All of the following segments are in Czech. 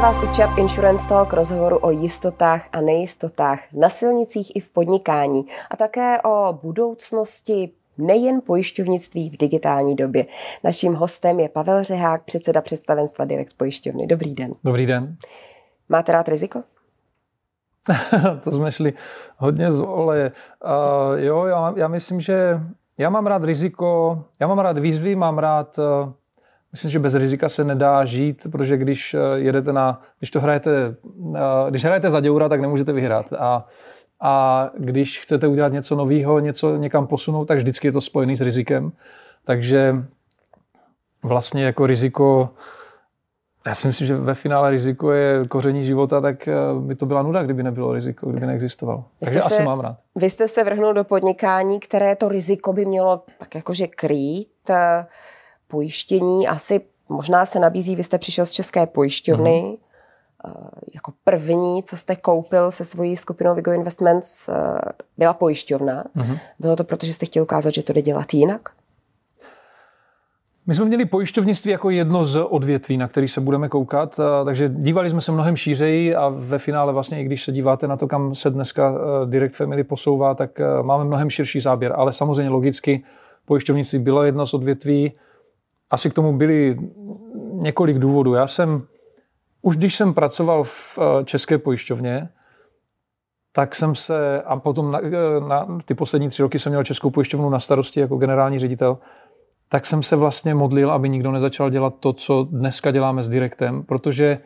Vítám vás u ČAP Insurance Talk rozhovoru o jistotách a nejistotách na silnicích i v podnikání a také o budoucnosti nejen pojišťovnictví v digitální době. Naším hostem je Pavel Řehák, předseda představenstva Direkt pojišťovny. Dobrý den. Dobrý den. Máte rád riziko? to jsme šli hodně z oleje. Uh, jo, já, já myslím, že já mám rád riziko, já mám rád výzvy, mám rád, uh, myslím, že bez rizika se nedá žít, protože když uh, jedete na, když to hrajete, uh, když hrajete za děura, tak nemůžete vyhrát. A, a když chcete udělat něco nového, něco někam posunout, tak vždycky je to spojený s rizikem. Takže vlastně jako riziko já si myslím, že ve finále riziko je koření života, tak eh, by to byla nuda, kdyby nebylo riziko, kdyby neexistovalo. Takže se, asi mám rád. Vy jste se vrhnul do podnikání, které to riziko by mělo tak jakože krýt. Eh, pojištění asi možná se nabízí, vy jste přišel z České pojišťovny, mm-hmm. jako první, co jste koupil se svojí skupinou Vigo Investments, byla pojišťovna. Mm-hmm. Bylo to proto, že jste chtěl ukázat, že to jde dělat jinak? My jsme měli pojišťovnictví jako jedno z odvětví, na který se budeme koukat, takže dívali jsme se mnohem šířeji a ve finále vlastně, i když se díváte na to, kam se dneska Direct Family posouvá, tak máme mnohem širší záběr, ale samozřejmě logicky pojišťovnictví bylo jedno z odvětví. Asi k tomu byly několik důvodů. Já jsem, už když jsem pracoval v e, České pojišťovně, tak jsem se, a potom na, na ty poslední tři roky jsem měl Českou pojišťovnu na starosti jako generální ředitel, tak jsem se vlastně modlil, aby nikdo nezačal dělat to, co dneska děláme s Direktem, protože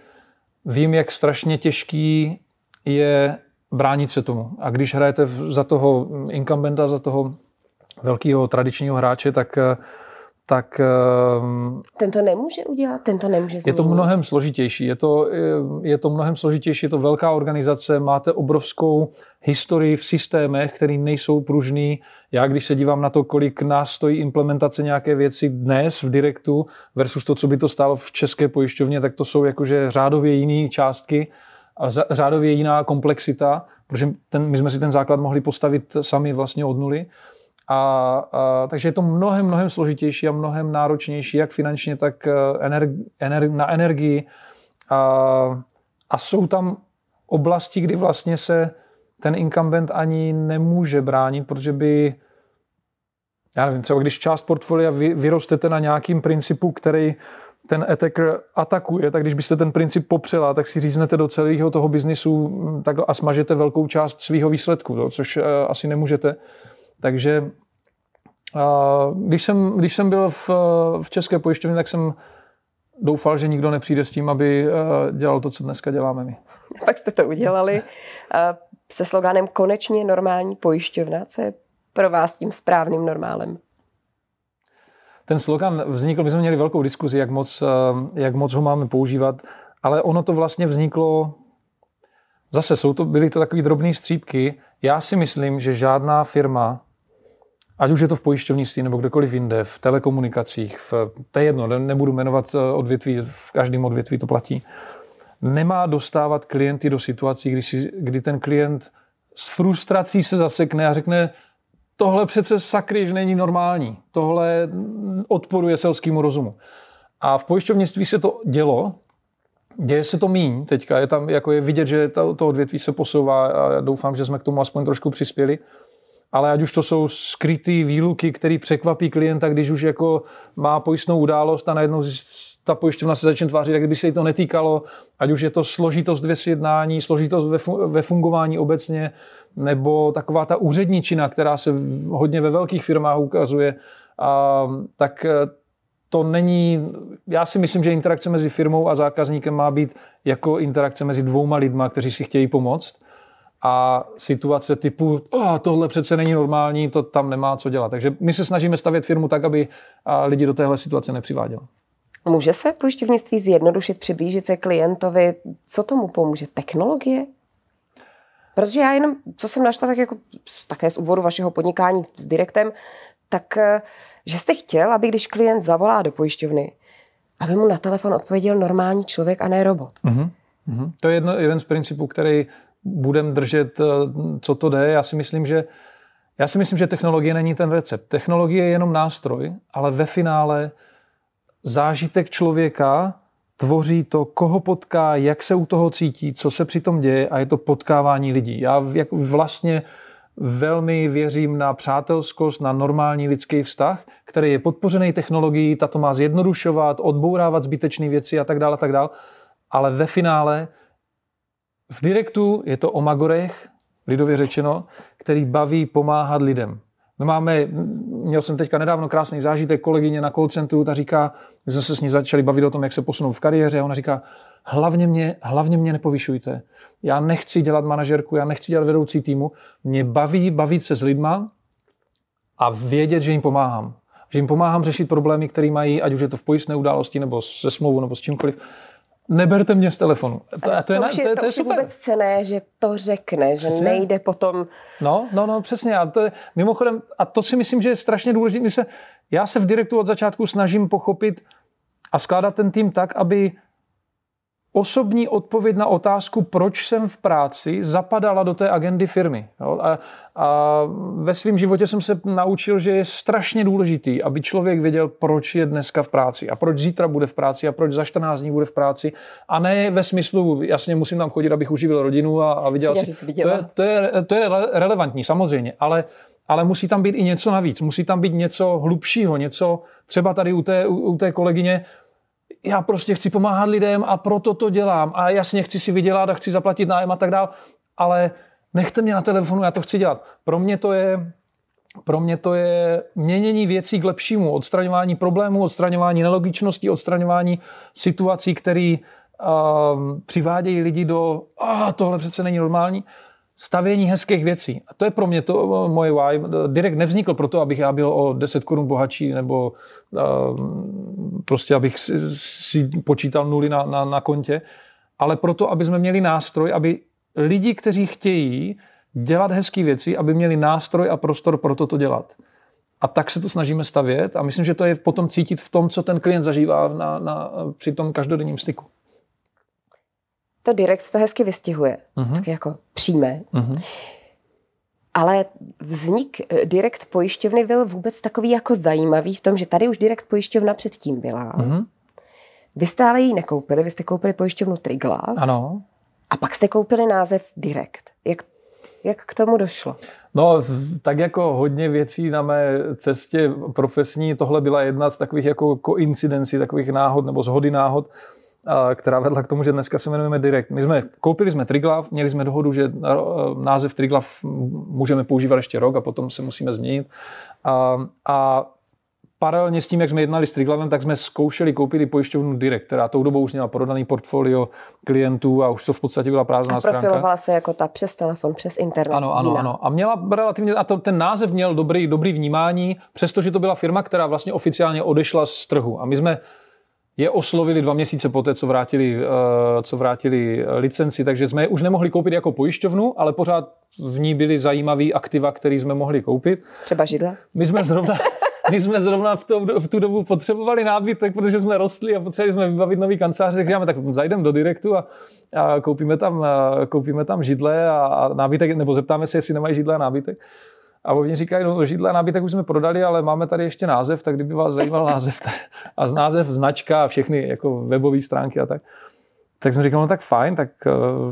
vím, jak strašně těžký je bránit se tomu. A když hrajete za toho incumbenta, za toho velkého tradičního hráče, tak tak... Ehm, ten to nemůže udělat, ten to nemůže změnit. Je to mnohem složitější. Je to, je to mnohem složitější, je to velká organizace, máte obrovskou historii v systémech, které nejsou pružný. Já, když se dívám na to, kolik nás stojí implementace nějaké věci dnes v Direktu versus to, co by to stálo v české pojišťovně, tak to jsou jakože řádově jiné částky a řádově jiná komplexita, protože ten, my jsme si ten základ mohli postavit sami vlastně od nuly. A, a, takže je to mnohem, mnohem složitější a mnohem náročnější, jak finančně, tak energi, eh, ener, na energii. A, a jsou tam oblasti, kdy vlastně se ten incumbent ani nemůže bránit, protože by, já nevím, třeba když část portfolia vy, vyrostete na nějakým principu, který ten attacker atakuje, tak když byste ten princip popřela, tak si říznete do celého toho biznisu hm, tak a smažete velkou část svého výsledku, což uh, asi nemůžete. Takže když jsem, když jsem byl v, v České pojišťovně, tak jsem doufal, že nikdo nepřijde s tím, aby dělal to, co dneska děláme my. Pak jste to udělali se sloganem Konečně normální pojišťovna. Co je pro vás tím správným normálem? Ten slogan vznikl, my jsme měli velkou diskuzi, jak moc, jak moc ho máme používat, ale ono to vlastně vzniklo, zase jsou to, byly to takové drobné střípky. Já si myslím, že žádná firma ať už je to v pojišťovnictví nebo kdekoliv jinde, v telekomunikacích, v, to je jedno, nebudu jmenovat eh, odvětví, v každém odvětví to platí, nemá dostávat klienty do situací, kdy, si, kdy ten klient s frustrací se zasekne a řekne, tohle přece sakry, že není normální, tohle odporuje selskému rozumu. A v pojišťovnictví se to dělo, děje se to míň teďka, je tam jako je vidět, že to, to odvětví se posouvá a doufám, že jsme k tomu aspoň trošku přispěli. Ale ať už to jsou skrytý výluky, který překvapí klienta, když už jako má pojistnou událost a najednou ta pojišťovna se začne tvářit, jak kdyby se jí to netýkalo, ať už je to složitost ve sjednání, složitost ve, fungování obecně, nebo taková ta úředničina, která se hodně ve velkých firmách ukazuje, a, tak to není, já si myslím, že interakce mezi firmou a zákazníkem má být jako interakce mezi dvouma lidma, kteří si chtějí pomoct a situace typu oh, tohle přece není normální, to tam nemá co dělat. Takže my se snažíme stavět firmu tak, aby lidi do téhle situace nepřiváděli. Může se pojišťovnictví zjednodušit, přiblížit se klientovi? Co tomu pomůže? Technologie? Protože já jenom, co jsem našla, tak jako také z úvodu vašeho podnikání s Direktem, tak eh, že jste chtěl, aby když klient zavolá do pojišťovny, aby mu na telefon odpověděl normální člověk a ne robot. Mm-hmm. To je jedno, jeden z principů, který budeme držet, eh, co to jde. Já si myslím, že já si myslím, že technologie není ten recept. Technologie je jenom nástroj, ale ve finále zážitek člověka tvoří to, koho potká, jak se u toho cítí, co se při tom děje a je to potkávání lidí. Já vlastně velmi věřím na přátelskost, na normální lidský vztah, který je podpořený technologií, tato má zjednodušovat, odbourávat zbytečné věci a tak dále, a tak dále. Ale ve finále v direktu je to o magorech, lidově řečeno, který baví pomáhat lidem. My máme, měl jsem teďka nedávno krásný zážitek, kolegyně na call centru, ta říká, my jsme se s ní začali bavit o tom, jak se posunou v kariéře a ona říká, hlavně mě, hlavně mě nepovyšujte. Já nechci dělat manažerku, já nechci dělat vedoucí týmu. Mě baví bavit se s lidma a vědět, že jim pomáhám. Že jim pomáhám řešit problémy, které mají, ať už je to v pojistné události, nebo se smlouvou, nebo s čímkoliv neberte mě z telefonu. To, to, to, je, už je, to, je, to, to je super. vůbec cené, že to řekne, že přesně. nejde potom... No, no, no, přesně. A to je, mimochodem, a to si myslím, že je strašně důležité. Se, já se v direktu od začátku snažím pochopit a skládat ten tým tak, aby osobní odpověď na otázku, proč jsem v práci, zapadala do té agendy firmy. A, a ve svém životě jsem se naučil, že je strašně důležitý, aby člověk věděl, proč je dneska v práci a proč zítra bude v práci a proč za 14 dní bude v práci. A ne ve smyslu, jasně musím tam chodit, abych uživil rodinu a, a viděl si. To je, to, je, to je relevantní, samozřejmě, ale ale musí tam být i něco navíc. Musí tam být něco hlubšího, něco třeba tady u té, u, u té kolegyně, já prostě chci pomáhat lidem a proto to dělám. A jasně chci si vydělat a chci zaplatit nájem a tak dál, ale nechte mě na telefonu, já to chci dělat. Pro mě to je pro mě to je měnění věcí k lepšímu, odstraňování problémů, odstraňování nelogičností, odstraňování situací, které uh, přivádějí lidi do a tohle přece není normální stavění hezkých věcí. A to je pro mě to moje why. Direkt nevznikl proto, abych já byl o 10 korun bohatší nebo uh, prostě abych si, si počítal nuly na, na, na kontě, ale proto, aby jsme měli nástroj, aby lidi, kteří chtějí dělat hezké věci, aby měli nástroj a prostor pro toto dělat. A tak se to snažíme stavět a myslím, že to je potom cítit v tom, co ten klient zažívá na, na, při tom každodenním styku to direkt to hezky vystihuje, uh-huh. tak jako přímé. Uh-huh. Ale vznik eh, direkt pojišťovny byl vůbec takový jako zajímavý v tom, že tady už direkt pojišťovna předtím byla. Uh-huh. Vy jste ale ji nekoupili, vy jste koupili pojišťovnu Triglav. Ano. A pak jste koupili název Direkt. Jak, jak k tomu došlo? No, tak jako hodně věcí na mé cestě profesní, tohle byla jedna z takových jako koincidencí, takových náhod nebo zhody náhod, která vedla k tomu, že dneska se jmenujeme Direct. My jsme koupili jsme Triglav, měli jsme dohodu, že název Triglav můžeme používat ještě rok a potom se musíme změnit. A, a paralelně s tím, jak jsme jednali s Triglavem, tak jsme zkoušeli koupit i pojišťovnu Direct, která tou dobou už měla prodaný portfolio klientů a už to v podstatě byla prázdná stránka. profilovala se jako ta přes telefon, přes internet. Ano, ano, ano. A měla relativně, a to, ten název měl dobrý, dobrý vnímání, přestože to byla firma, která vlastně oficiálně odešla z trhu. A my jsme je oslovili dva měsíce poté, co vrátili, eh, co vrátili licenci, takže jsme je už nemohli koupit jako pojišťovnu, ale pořád v ní byly zajímavý aktiva, které jsme mohli koupit. Třeba židle? My jsme zrovna, my jsme zrovna v, to, v tu dobu potřebovali nábytek, protože jsme rostli a potřebovali jsme vybavit nový kancelář, takže tak zajdeme do direktu a, a koupíme, tam, koupíme tam židle a, a nábytek, nebo zeptáme se, jestli nemají židle a nábytek. A oni říkají, no židle a nábytek už jsme prodali, ale máme tady ještě název, tak kdyby vás zajímal název a z název, značka a všechny jako webové stránky a tak. Tak jsem říkal, no tak fajn, tak eh,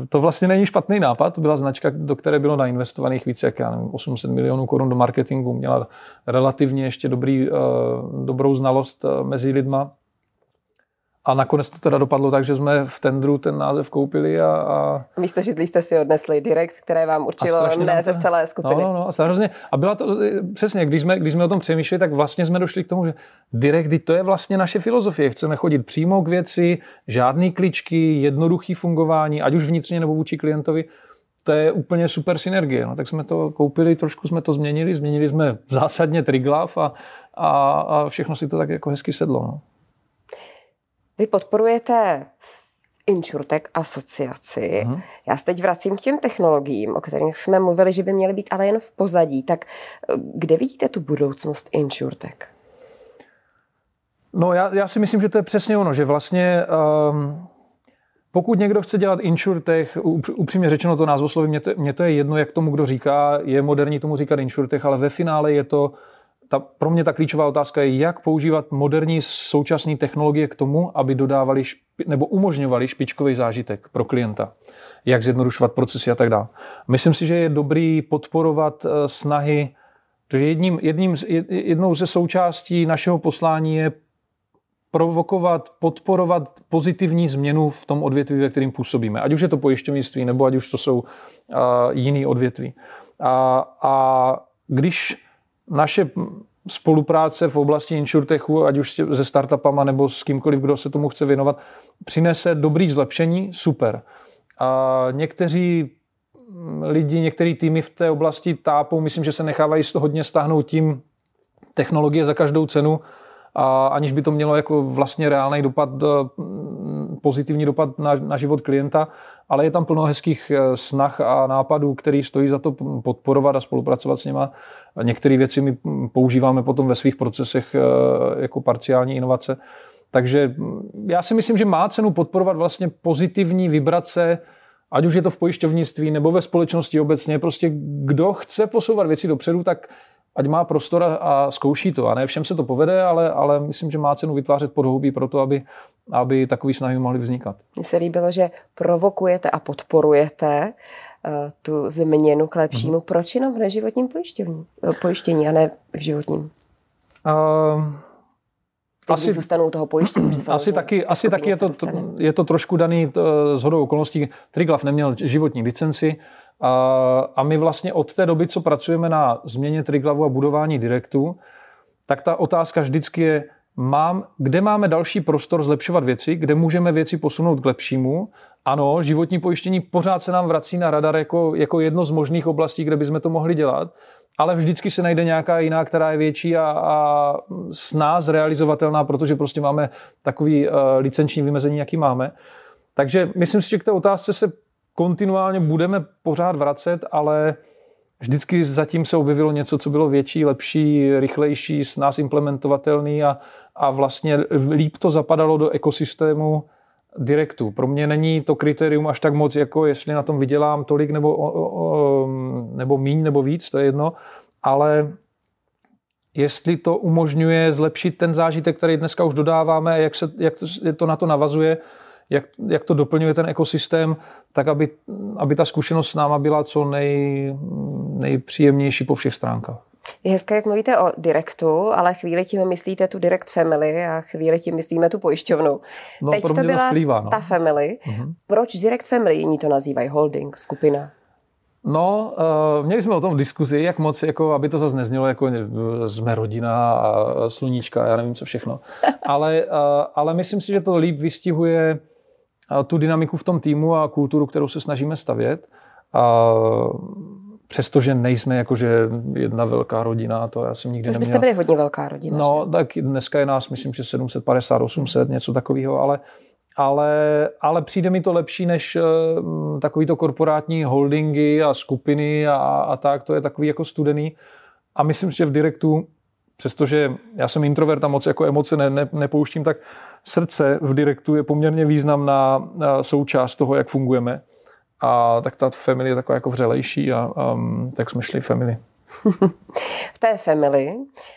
to vlastně není špatný nápad. To byla značka, do které bylo nainvestovaných více jak já nevím, 800 milionů korun do marketingu. Měla relativně ještě dobrý, eh, dobrou znalost eh, mezi lidma a nakonec to teda dopadlo tak, že jsme v tendru ten název koupili a... a... Místo židlí jste si odnesli direkt, které vám určilo název celé skupiny. No, no, no, a samozřejmě. A byla to, přesně, když jsme, když jsme o tom přemýšleli, tak vlastně jsme došli k tomu, že direkt, to je vlastně naše filozofie. Chceme chodit přímo k věci, žádný kličky, jednoduchý fungování, ať už vnitřně nebo vůči klientovi. To je úplně super synergie. No, tak jsme to koupili, trošku jsme to změnili, změnili jsme zásadně Triglav a, a, a všechno si to tak jako hezky sedlo. No. Vy podporujete InsurTech asociaci. Uh-huh. Já se teď vracím k těm technologiím, o kterých jsme mluvili, že by měly být ale jen v pozadí. Tak eh, kde vidíte tu budoucnost InsurTech? No já, já si myslím, že to je přesně ono, že vlastně um, pokud někdo chce dělat InsurTech, upřímně řečeno to názvosloví, mě to, mě to je jedno, jak tomu kdo říká, je moderní tomu říkat InsurTech, ale ve finále je to ta, pro mě ta klíčová otázka je, jak používat moderní současné technologie k tomu, aby dodávali špi, nebo umožňovali špičkový zážitek pro klienta. Jak zjednodušovat procesy a tak dále. Myslím si, že je dobrý podporovat eh, snahy, že jedním, jedním, jednou ze součástí našeho poslání je provokovat, podporovat pozitivní změnu v tom odvětví, ve kterým působíme. Ať už je to pojišťovnictví, nebo ať už to jsou uh, jiný odvětví. A, a když naše spolupráce v oblasti insurtechu, ať už se startupama nebo s kýmkoliv, kdo se tomu chce věnovat, přinese dobrý zlepšení, super. A někteří lidi, některé týmy v té oblasti tápou, myslím, že se nechávají hodně stáhnout tím technologie za každou cenu, a aniž by to mělo jako vlastně reálný dopad, pozitivní dopad na, na život klienta, ale je tam plno hezkých eh, snah a nápadů, který stojí za to podporovat a spolupracovat s nima. Některé věci my používáme potom ve svých procesech eh, jako parciální inovace. Takže mm, já si myslím, že má cenu podporovat vlastně pozitivní vibrace, ať už je to v pojišťovnictví nebo ve společnosti obecně. Prostě kdo chce posouvat věci dopředu, tak ať má prostor a zkouší to. A ne všem se to povede, ale, ale myslím, že má cenu vytvářet podhoubí pro to, aby, aby takový snahy mohly vznikat. Mně se líbilo, že provokujete a podporujete tu změnu k lepšímu. Mm-hmm. Proč jenom v neživotním pojištění, pojištění a ne v životním? Uh, asi, zůstanou toho pojištění. Asi taky, asi taky je, to, to, je to trošku daný z hodou okolností. Triglav neměl životní licenci, a my vlastně od té doby, co pracujeme na změně Triglavu a budování direktu, tak ta otázka vždycky je, mám, kde máme další prostor zlepšovat věci, kde můžeme věci posunout k lepšímu. Ano, životní pojištění pořád se nám vrací na radar jako, jako jedno z možných oblastí, kde bychom to mohli dělat, ale vždycky se najde nějaká jiná, která je větší a, a s nás realizovatelná, protože prostě máme takový uh, licenční vymezení, jaký máme. Takže myslím si, že k té otázce se kontinuálně budeme pořád vracet, ale vždycky zatím se objevilo něco, co bylo větší, lepší, rychlejší, s nás implementovatelný a, a vlastně líp to zapadalo do ekosystému direktu. Pro mě není to kritérium až tak moc, jako jestli na tom vydělám tolik nebo, o, o, nebo míň nebo víc, to je jedno, ale jestli to umožňuje zlepšit ten zážitek, který dneska už dodáváme, jak, se, jak to, to na to navazuje, jak, jak to doplňuje ten ekosystém, tak aby, aby ta zkušenost s náma byla co nej, nejpříjemnější po všech stránkách. Je hezké, jak mluvíte o direktu, ale chvíli tím myslíte tu direct family a chvíli tím myslíme tu pojišťovnu. No, Teď to byla splývá, no. ta family. Uh-huh. Proč direct family? Jiní to nazývají holding, skupina. No, uh, měli jsme o tom diskuzi, jak moc, jako, aby to zase neznělo, jako jsme rodina a sluníčka, já nevím co všechno. Ale, uh, ale myslím si, že to líp vystihuje tu dynamiku v tom týmu a kulturu, kterou se snažíme stavět. A přestože nejsme jakože jedna velká rodina, to já jsem nikdy Už byste byli hodně velká rodina. No, že? tak dneska je nás, myslím, že 750, 800, něco takového, ale, ale, ale přijde mi to lepší než uh, takový to korporátní holdingy a skupiny a, a tak, to je takový jako studený. A myslím, že v direktu, přestože já jsem introvert a moc jako emoce ne, ne, nepouštím, tak srdce v direktu je poměrně významná součást toho, jak fungujeme. A tak ta family je taková jako vřelejší a um, tak jsme šli family. v té family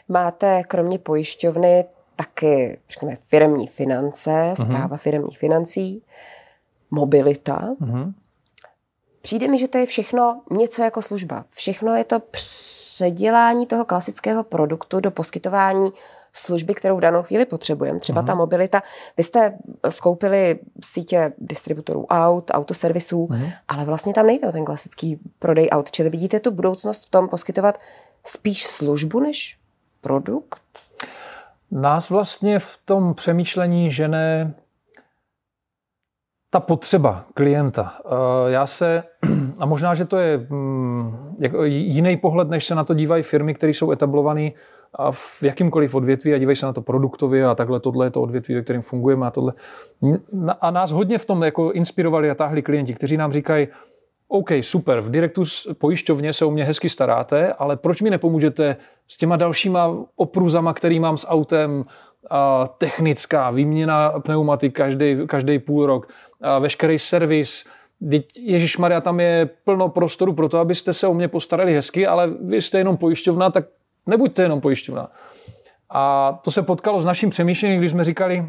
máte kromě pojišťovny taky, řekněme, firmní finance, zpráva uh-huh. firmních financí, mobilita. Uh-huh. Přijde mi, že to je všechno něco jako služba. Všechno je to předělání toho klasického produktu do poskytování služby, kterou v danou chvíli potřebujeme, třeba uh-huh. ta mobilita. Vy jste skoupili sítě distributorů aut, autoservisů, uh-huh. ale vlastně tam nejde o ten klasický prodej aut. Čili vidíte tu budoucnost v tom poskytovat spíš službu než produkt? Nás vlastně v tom přemýšlení žene ta potřeba klienta. Eh, já se, a možná, že to je mm, jiný pohled, než se na to dívají firmy, které jsou etablované a v jakýmkoliv odvětví a dívají se na to produktově a takhle tohle je to odvětví, ve kterém fungujeme a tohle. A nás hodně v tom jako inspirovali a táhli klienti, kteří nám říkají, OK, super, v Directu pojišťovně se o mě hezky staráte, ale proč mi nepomůžete s těma dalšíma opruzama, který mám s autem, a technická, výměna pneumatik každý, každý půl rok, a veškerý servis, Ježíš Maria, tam je plno prostoru pro to, abyste se o mě postarali hezky, ale vy jste jenom pojišťovna, tak nebuďte jenom pojišťovna. A to se potkalo s naším přemýšlením, když jsme říkali,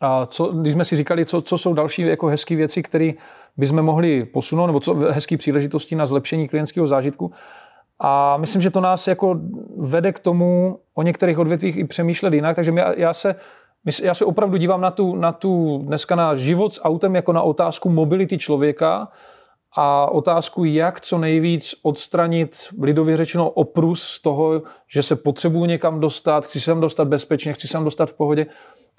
a co, když jsme si říkali, co, co jsou další jako hezké věci, které bychom mohli posunout, nebo co hezké příležitosti na zlepšení klientského zážitku. A myslím, že to nás jako vede k tomu o některých odvětvích i přemýšlet jinak. Takže já, já se já se opravdu dívám na tu, na tu dneska na život s autem jako na otázku mobility člověka a otázku, jak co nejvíc odstranit lidově řečeno oprus z toho, že se potřebuji někam dostat, chci se tam dostat bezpečně, chci se tam dostat v pohodě.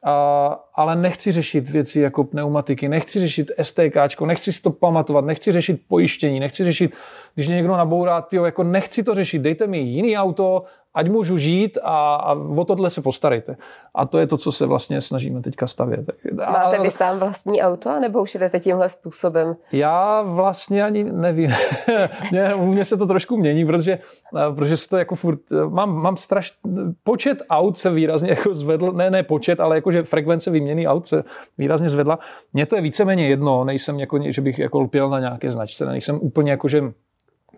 A, ale nechci řešit věci jako pneumatiky, nechci řešit STK, nechci si to pamatovat, nechci řešit pojištění, nechci řešit, když někdo nabourá, tyjo, jako nechci to řešit, dejte mi jiný auto, ať můžu žít a, a o tohle se postarejte. A to je to, co se vlastně snažíme teďka stavět. Máte vy sám vlastní auto, nebo už jdete tímhle způsobem? Já vlastně ani nevím. mě, u mě se to trošku mění, protože, protože se to jako furt, mám, mám straš, počet aut se výrazně jako zvedl, ne, ne počet, ale jakože frekvence výměny aut se výrazně zvedla. Mně to je víceméně jedno, nejsem jako, že bych jako lpěl na nějaké značce, nejsem úplně jakože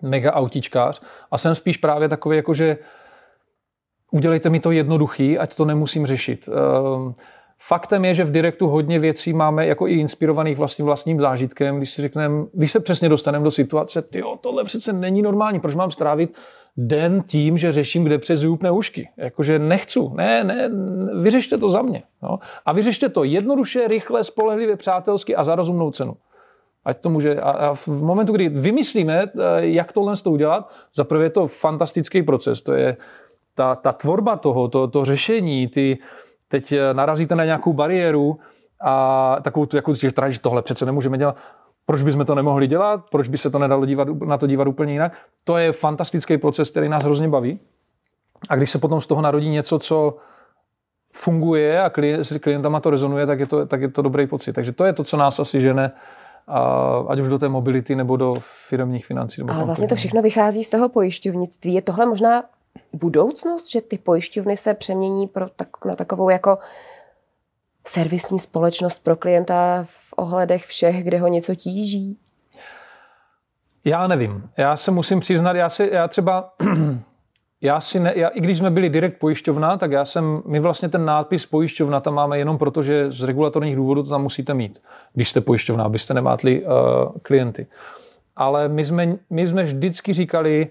mega autičkář a jsem spíš právě takový jakože udělejte mi to jednoduchý, ať to nemusím řešit. Ehm, faktem je, že v Direktu hodně věcí máme jako i inspirovaných vlastně vlastním zážitkem, když si řekneme, když se přesně dostaneme do situace, ty tohle přece není normální, proč mám strávit den tím, že řeším, kde přezuju pneušky. Jakože nechci, ne, ne, vyřešte to za mě. No. A vyřešte to jednoduše, rychle, spolehlivě, přátelsky a za rozumnou cenu. Ať to může, a, v momentu, kdy vymyslíme, eh, jak tohle to udělat, zaprvé je to fantastický proces. To je ta, ta tvorba toho, to, to řešení, ty teď eh, narazíte na nějakou bariéru a takovou tu, jako, že tohle přece nemůžeme dělat, proč bychom to nemohli dělat, proč by se to nedalo dívat, na to dívat úplně jinak. To je fantastický proces, který nás hrozně baví. A když se potom z toho narodí něco, co funguje a klient, s klientama to rezonuje, tak je to, tak je to dobrý pocit. Takže to je to, co nás asi žene, a, ať už do té mobility nebo do firmních financí. Ale vlastně to všechno vychází z toho pojišťovnictví. Je tohle možná budoucnost, že ty pojišťovny se přemění pro tak, na takovou jako servisní společnost pro klienta v ohledech všech, kde ho něco tíží? Já nevím. Já se musím přiznat, já, si, já třeba, já si ne, já, i když jsme byli direkt pojišťovna, tak já jsem, my vlastně ten nápis pojišťovna tam máme jenom proto, že z regulatorních důvodů to tam musíte mít, když jste pojišťovna, abyste nemátli uh, klienty. Ale my jsme, my jsme vždycky říkali,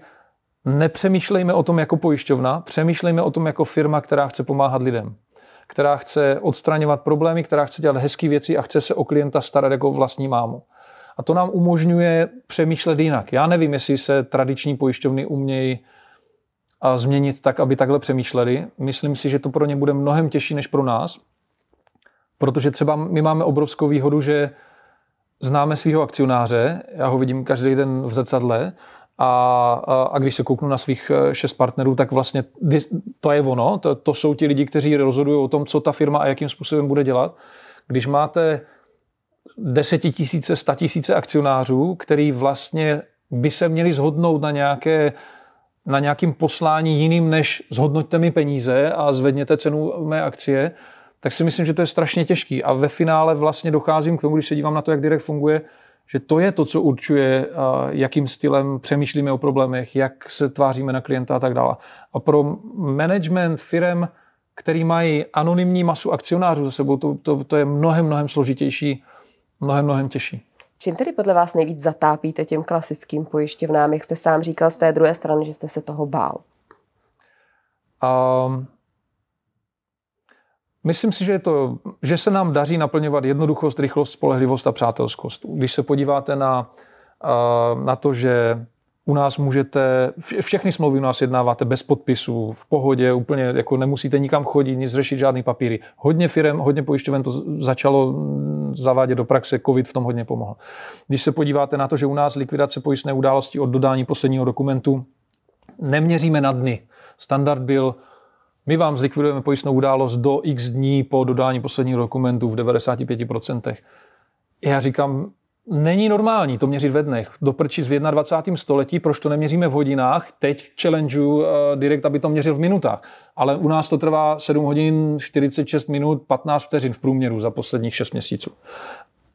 nepřemýšlejme o tom jako pojišťovna, přemýšlejme o tom jako firma, která chce pomáhat lidem, která chce odstraňovat problémy, která chce dělat hezké věci a chce se o klienta starat jako vlastní mámu. A to nám umožňuje přemýšlet jinak. Já nevím, jestli se tradiční pojišťovny umějí a změnit tak, aby takhle přemýšleli. Myslím si, že to pro ně bude mnohem těžší než pro nás, protože třeba my máme obrovskou výhodu, že známe svého akcionáře, já ho vidím každý den v zrcadle a, a, a když se kouknu na svých eh, šest partnerů, tak vlastně to je ono. To, to jsou ti lidi, kteří rozhodují o tom, co ta firma a jakým způsobem bude dělat. Když máte desetitisíce, statisíce akcionářů, který vlastně by se měli zhodnout na nějaké na nějakým poslání jiným, než zhodnoťte mi peníze a zvedněte cenu mé akcie, tak si myslím, že to je strašně těžký. A ve finále vlastně docházím k tomu, když se dívám na to, jak Direkt funguje, že to je to, co určuje, jakým stylem přemýšlíme o problémech, jak se tváříme na klienta a tak dále. A pro management firm, který mají anonymní masu akcionářů za sebou, to, to, to je mnohem, mnohem složitější, mnohem, mnohem těžší. Čím tedy podle vás nejvíc zatápíte těm klasickým pojišťovnám, jak jste sám říkal z té druhé strany, že jste se toho bál? Um, Myslím si, že, je to, že se nám daří naplňovat jednoduchost, rychlost, spolehlivost a přátelskost. Když se podíváte na, na to, že u nás můžete, všechny smlouvy u nás jednáváte bez podpisu, v pohodě, úplně jako nemusíte nikam chodit, nic řešit, žádný papíry. Hodně firm, hodně pojišťoven to začalo zavádět do praxe, covid v tom hodně pomohl. Když se podíváte na to, že u nás likvidace pojistné události od dodání posledního dokumentu neměříme na dny. Standard byl my vám zlikvidujeme pojistnou událost do x dní po dodání posledního dokumentu v 95%. Já říkám, není normální to měřit ve dnech. Doprčit v 21. století, proč to neměříme v hodinách? Teď challengeu uh, direkt, aby to měřil v minutách. Ale u nás to trvá 7 hodin, 46 minut, 15 vteřin v průměru za posledních 6 měsíců.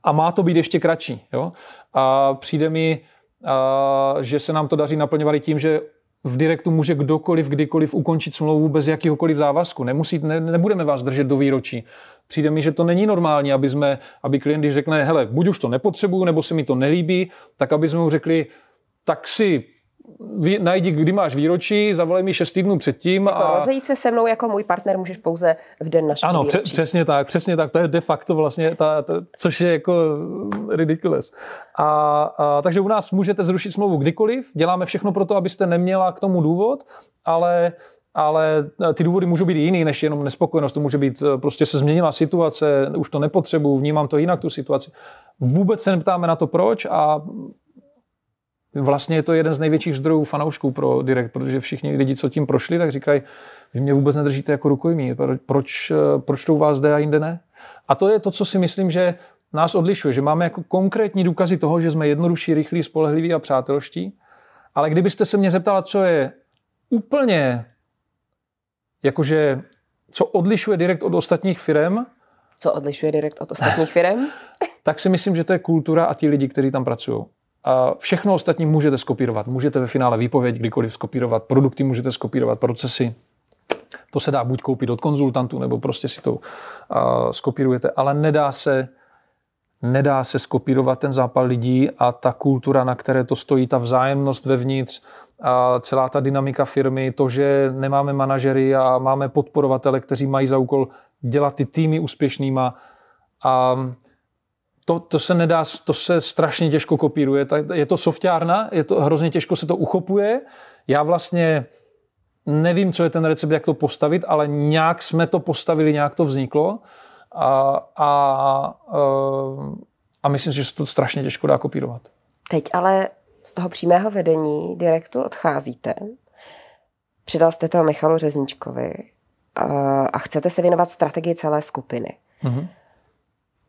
A má to být ještě kratší. Jo? A přijde mi, uh, že se nám to daří naplňovat tím, že v direktu může kdokoliv, kdykoliv ukončit smlouvu bez jakéhokoliv závazku. Nemusí, ne, nebudeme vás držet do výročí. Přijde mi, že to není normální, aby, jsme, aby klient, když řekne, hele, buď už to nepotřebuju, nebo se mi to nelíbí, tak aby jsme mu řekli, tak si najdi, kdy máš výročí, zavolej mi šest týdnů předtím. Jako a... rozejít se se mnou jako můj partner můžeš pouze v den našeho Ano, výročí. přesně tak, přesně tak. To je de facto vlastně, ta, ta, což je jako ridiculous. A, a, takže u nás můžete zrušit smlouvu kdykoliv, děláme všechno pro to, abyste neměla k tomu důvod, ale ale ty důvody můžou být jiný než jenom nespokojenost. To může být, prostě se změnila situace, už to nepotřebuju, vnímám to jinak, tu situaci. Vůbec se neptáme na to proč a Vlastně je to jeden z největších zdrojů fanoušků pro Direct, protože všichni lidi, co tím prošli, tak říkají, vy mě vůbec nedržíte jako rukojmí, proč, proč to u vás jde a jinde ne? A to je to, co si myslím, že nás odlišuje, že máme jako konkrétní důkazy toho, že jsme jednodušší, rychlí, spolehliví a přátelští. Ale kdybyste se mě zeptala, co je úplně, jakože, co odlišuje Direct od ostatních firm, co odlišuje Direct od ostatních firm? tak si myslím, že to je kultura a ti lidi, kteří tam pracují. Všechno ostatní můžete skopírovat. Můžete ve finále výpověď kdykoliv skopírovat, produkty můžete skopírovat, procesy. To se dá buď koupit od konzultantů, nebo prostě si to skopírujete, ale nedá se, nedá se skopírovat ten zápal lidí a ta kultura, na které to stojí, ta vzájemnost vevnitř, a celá ta dynamika firmy, to, že nemáme manažery a máme podporovatele, kteří mají za úkol dělat ty týmy úspěšnýma. A to, to se nedá, to se strašně těžko kopíruje. Je to softárna, je to hrozně těžko se to uchopuje. Já vlastně nevím, co je ten recept, jak to postavit, ale nějak jsme to postavili, nějak to vzniklo. A, a, a myslím, že se to strašně těžko dá kopírovat. Teď ale z toho přímého vedení direktu odcházíte. Přidal jste to Michalu Řezničkovi a, a chcete se věnovat strategii celé skupiny. Mm-hmm.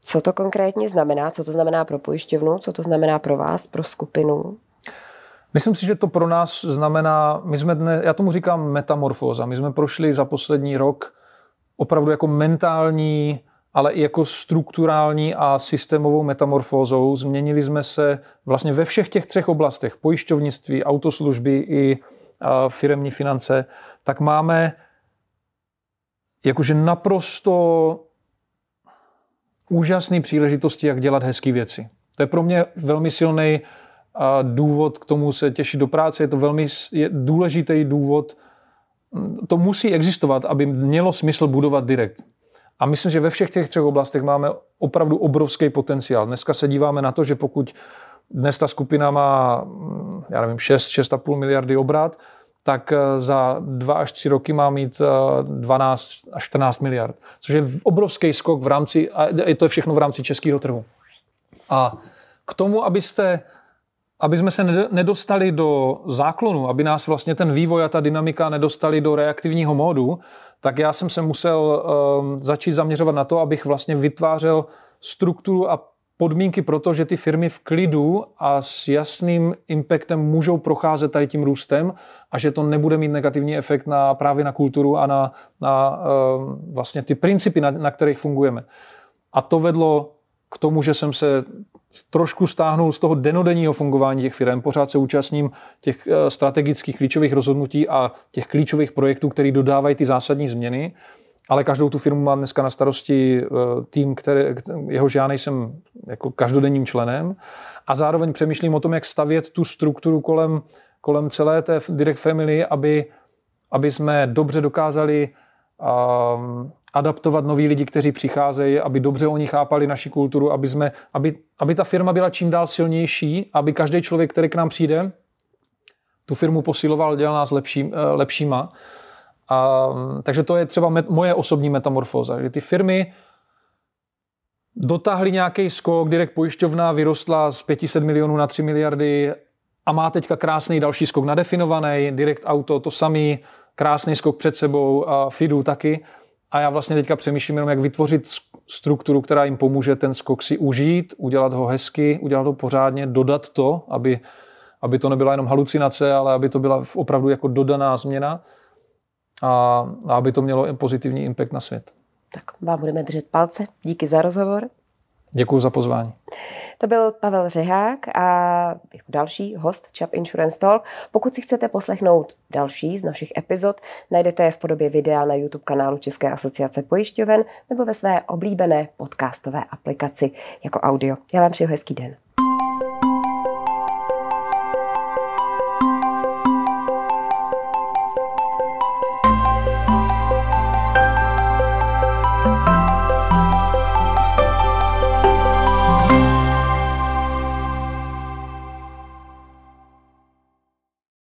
Co to konkrétně znamená? Co to znamená pro pojišťovnu? Co to znamená pro vás, pro skupinu? Myslím si, že to pro nás znamená, my jsme dne, já tomu říkám metamorfóza. My jsme prošli za poslední rok opravdu jako mentální, ale i jako strukturální a systémovou metamorfózou. Změnili jsme se vlastně ve všech těch třech oblastech, pojišťovnictví, autoslužby i firemní finance, tak máme jakože naprosto úžasné příležitosti, jak dělat hezké věci. To je pro mě velmi silný důvod k tomu se těšit do práce. Je to velmi důležitý důvod. To musí existovat, aby mělo smysl budovat direkt. A myslím, že ve všech těch třech oblastech máme opravdu obrovský potenciál. Dneska se díváme na to, že pokud dnes ta skupina má, já nevím, 6, 6,5 miliardy obrat, tak eh, za dva až tři roky má mít 12 eh, až 14 miliard. Což je obrovský skok v rámci, a je to všechno v rámci českého trhu. A k tomu, abyste, aby jsme se nedostali do záklonu, aby nás vlastně ten vývoj a ta dynamika nedostali do reaktivního módu, tak já jsem se musel um, začít zaměřovat na to, abych vlastně vytvářel strukturu a podmínky pro to, že ty firmy v klidu a s jasným impactem můžou procházet tady tím růstem a že to nebude mít negativní efekt na právě na kulturu a na, na uh, vlastně ty principy, na, na kterých fungujeme. A to vedlo k tomu, že jsem se trošku stáhnul z toho denodenního fungování těch firm. Pořád se účastním těch uh, strategických klíčových rozhodnutí a těch klíčových projektů, které dodávají ty zásadní změny ale každou tu firmu mám dneska na starosti eh, tým, který, jehož já nejsem jako každodenním členem a zároveň přemýšlím o tom, jak stavět tu strukturu kolem, kolem celé té Direct Family, aby, aby jsme dobře dokázali um, adaptovat noví lidi, kteří přicházejí, aby dobře oni chápali naši kulturu, aby, jsme, aby, aby ta firma byla čím dál silnější, aby každý člověk, který k nám přijde, tu firmu posiloval, dělal nás lepší, eh, lepšíma. A, takže to je třeba met, moje osobní metamorfóza, že ty firmy dotáhly nějaký skok, direkt pojišťovna vyrostla z 500 milionů na 3 miliardy a má teďka krásný další skok nadefinovaný, direkt auto to samý, krásný skok před sebou a FIDu taky. A já vlastně teďka přemýšlím jenom, jak vytvořit strukturu, která jim pomůže ten skok si užít, udělat ho hezky, udělat ho pořádně, dodat to, aby, aby to nebyla jenom halucinace, ale aby to byla opravdu jako dodaná změna a, a aby to mělo pozitivní impact na svět. Tak vám budeme držet palce. Díky za rozhovor. Děkuji za pozvání. To byl Pavel Řehák a jako další host Chap Insurance Talk. Pokud si chcete poslechnout další z našich epizod, najdete je v podobě videa na YouTube kanálu České asociace pojišťoven nebo ve své oblíbené podcastové aplikaci jako audio. Já vám přeju hezký den.